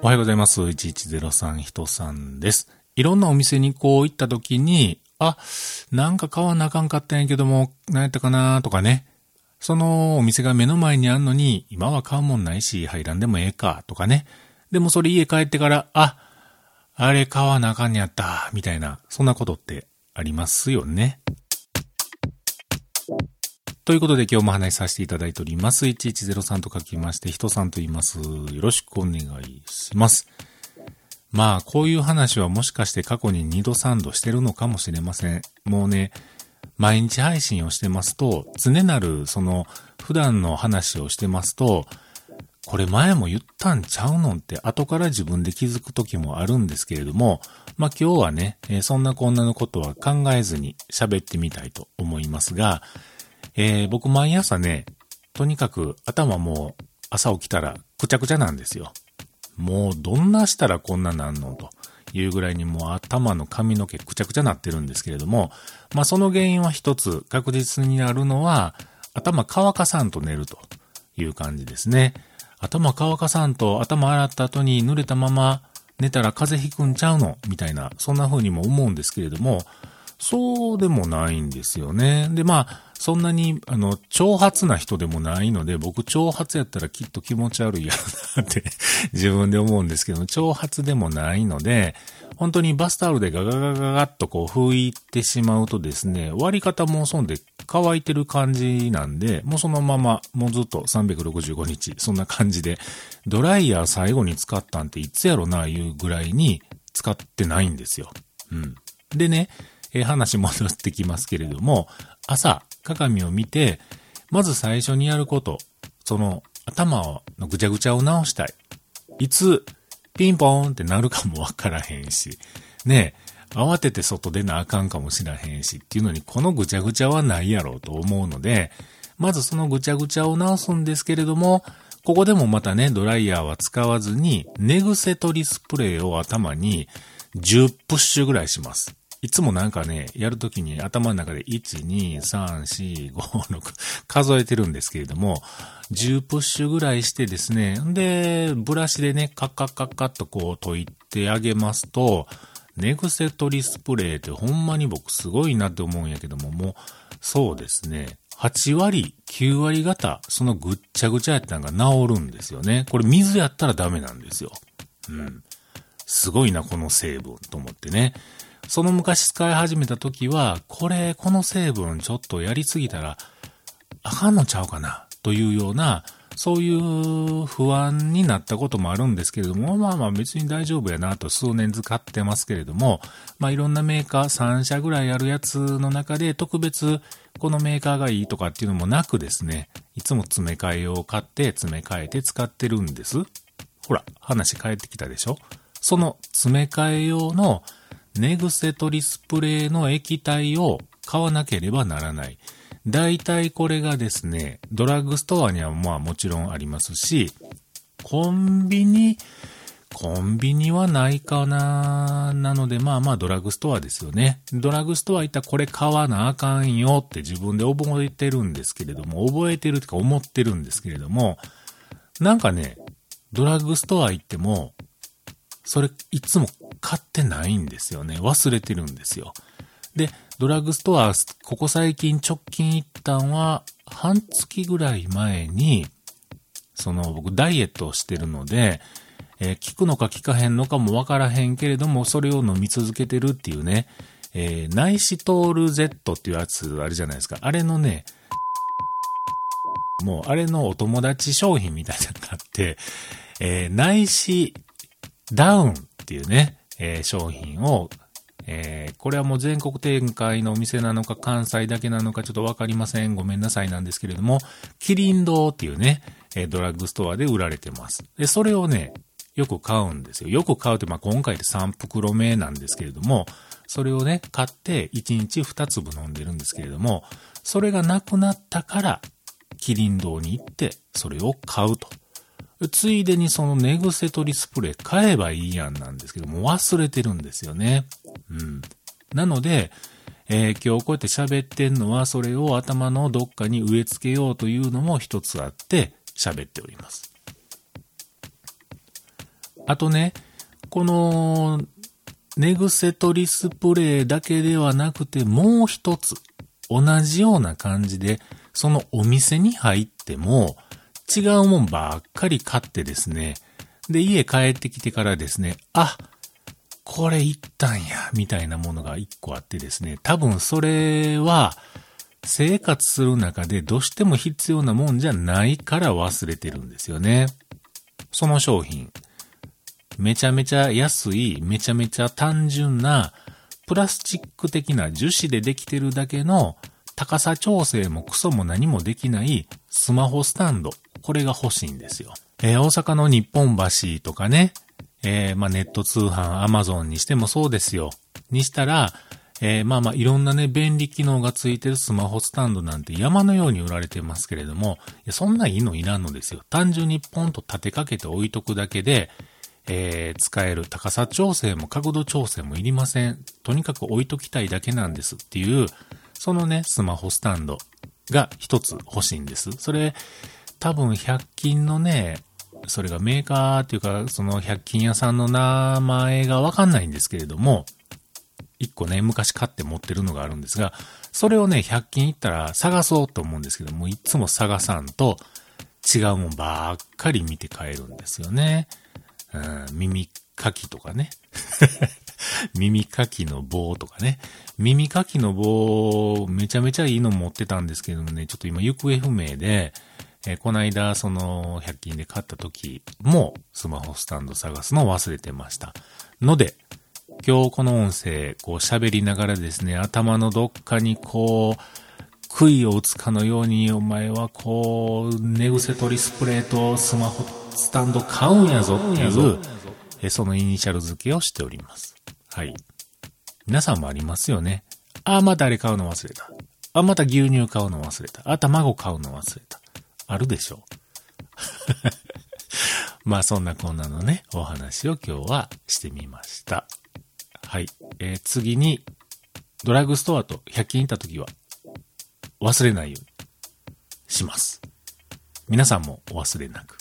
おはようございます。1103人さんです。いろんなお店にこう行った時に、あ、なんか買わなあかんかったんやけども、何やったかなとかね。そのお店が目の前にあんのに、今は買うもんないし、入らんでもええか、とかね。でもそれ家帰ってから、あ、あれ買わなあかんやった、みたいな、そんなことってありますよね。ということで今日も話しさせていただいております。1103と書きまして、人さんと言います。よろしくお願いします。まあ、こういう話はもしかして過去に2度3度してるのかもしれません。もうね、毎日配信をしてますと、常なる、その、普段の話をしてますと、これ前も言ったんちゃうのって後から自分で気づく時もあるんですけれども、まあ今日はね、そんなこんなのことは考えずに喋ってみたいと思いますが、えー、僕毎朝ね、とにかく頭もう朝起きたらくちゃくちゃなんですよ。もうどんなしたらこんななんの？というぐらいにもう頭の髪の毛くちゃくちゃなってるんですけれども、まあその原因は一つ確実になるのは頭乾かさんと寝るという感じですね。頭乾かさんと頭洗った後に濡れたまま寝たら風邪ひくんちゃうの？みたいな、そんな風にも思うんですけれども、そうでもないんですよね。で、まあ、そんなに、あの、挑発な人でもないので、僕、挑発やったらきっと気持ち悪いやろなって 自分で思うんですけど、挑発でもないので、本当にバスタオルでガガガガガッとこう拭いてしまうとですね、割り方もそんで乾いてる感じなんで、もうそのまま、もうずっと365日、そんな感じで、ドライヤー最後に使ったんっていつやろな、いうぐらいに使ってないんですよ。うん。でね、えー、話戻ってきますけれども、朝、鏡を見て、まず最初にやること、その頭のぐちゃぐちゃを直したい。いつ、ピンポーンってなるかもわからへんし、ね慌てて外出なあかんかもしらへんしっていうのに、このぐちゃぐちゃはないやろうと思うので、まずそのぐちゃぐちゃを直すんですけれども、ここでもまたね、ドライヤーは使わずに、寝癖取りスプレーを頭に10プッシュぐらいします。いつもなんかね、やるときに頭の中で1、2、3、4、5、6数えてるんですけれども、10プッシュぐらいしてですね、で、ブラシでね、カッカッカッカッとこう解いてあげますと、寝癖取りスプレーってほんまに僕すごいなって思うんやけども、もう、そうですね、8割、9割方、そのぐっちゃぐちゃやったのが治るんですよね。これ水やったらダメなんですよ。うん。すごいな、この成分と思ってね。その昔使い始めた時は、これ、この成分ちょっとやりすぎたら、あかんのちゃうかな、というような、そういう不安になったこともあるんですけれども、まあまあ別に大丈夫やなと数年使ってますけれども、まあいろんなメーカー3社ぐらいあるやつの中で特別このメーカーがいいとかっていうのもなくですね、いつも詰め替えを買って詰め替えて使ってるんです。ほら、話変えてきたでしょその詰め替え用の寝癖取りスプレーの液体を買わなければならない。大体これがですね、ドラッグストアにはまあもちろんありますし、コンビニ、コンビニはないかななので、まあまあドラッグストアですよね。ドラッグストア行ったらこれ買わなあかんよって自分で覚えてるんですけれども、覚えてるってか思ってるんですけれども、なんかね、ドラッグストア行っても、それいつも買ってないんですよね。忘れてるんですよ。で、ドラッグストア、ここ最近直近行ったんは、半月ぐらい前に、その僕ダイエットをしてるので、えー、効くのか効かへんのかもわからへんけれども、それを飲み続けてるっていうね、えー、ナイシトール Z っていうやつあるじゃないですか。あれのね、もうあれのお友達商品みたいなのがあって、えー、内視ダウンっていうね、えー、商品を、えー、これはもう全国展開のお店なのか関西だけなのかちょっとわかりません。ごめんなさいなんですけれども、キリン堂っていうね、えー、ドラッグストアで売られてます。で、それをね、よく買うんですよ。よく買うって、まあ、今回で3袋目なんですけれども、それをね、買って1日2粒飲んでるんですけれども、それがなくなったから、キリン堂に行って、それを買うと。ついでにその寝癖取りスプレー買えばいいやんなんですけども、忘れてるんですよね。うん。なので、えー、今日こうやって喋ってんのは、それを頭のどっかに植え付けようというのも一つあって、喋っております。あとね、この、寝癖取りスプレーだけではなくて、もう一つ、同じような感じで、そのお店に入っても、違うもんばっかり買ってですね、で、家帰ってきてからですね、あ、これいったんや、みたいなものが一個あってですね、多分それは、生活する中でどうしても必要なもんじゃないから忘れてるんですよね。その商品。めちゃめちゃ安い、めちゃめちゃ単純な、プラスチック的な樹脂でできてるだけの高さ調整もクソも何もできないスマホスタンド。これが欲しいんですよ。えー、大阪の日本橋とかね、えー、まあ、ネット通販、アマゾンにしてもそうですよ。にしたら、えー、まあまあいろんなね、便利機能がついてるスマホスタンドなんて山のように売られてますけれども、そんないいのいらんのですよ。単純にポンと立てかけて置いとくだけで、えー、使える高さ調整も角度調整もいりません。とにかく置いときたいだけなんですっていう、そのね、スマホスタンドが一つ欲しいんです。それ、多分100均のね、それがメーカーっていうか、その100均屋さんの名前がわかんないんですけれども、一個ね、昔買って持ってるのがあるんですが、それをね、100均行ったら探そうと思うんですけども、いつも探さんと違うもんばっかり見て買えるんですよね。うん、耳かきとかね。耳かきの棒とかね。耳かきの棒、めちゃめちゃいいの持ってたんですけどもね、ちょっと今行方不明で、えー、この間、その、100均で買った時も、スマホスタンド探すのを忘れてました。ので、今日この音声、こう喋りながらですね、頭のどっかにこう、杭を打つかのように、お前はこう、寝癖取りスプレーとスマホスタンド買うんやぞっていう、えそのイニシャル付けをしております。はい。皆さんもありますよね。あ、またあれ買うの忘れた。あ、また牛乳買うの忘れた。あ、卵買うの忘れた。あるでしょう。まあそんなこんなのね、お話を今日はしてみました。はい。えー、次に、ドラッグストアと100均行った時は、忘れないようにします。皆さんもお忘れなく。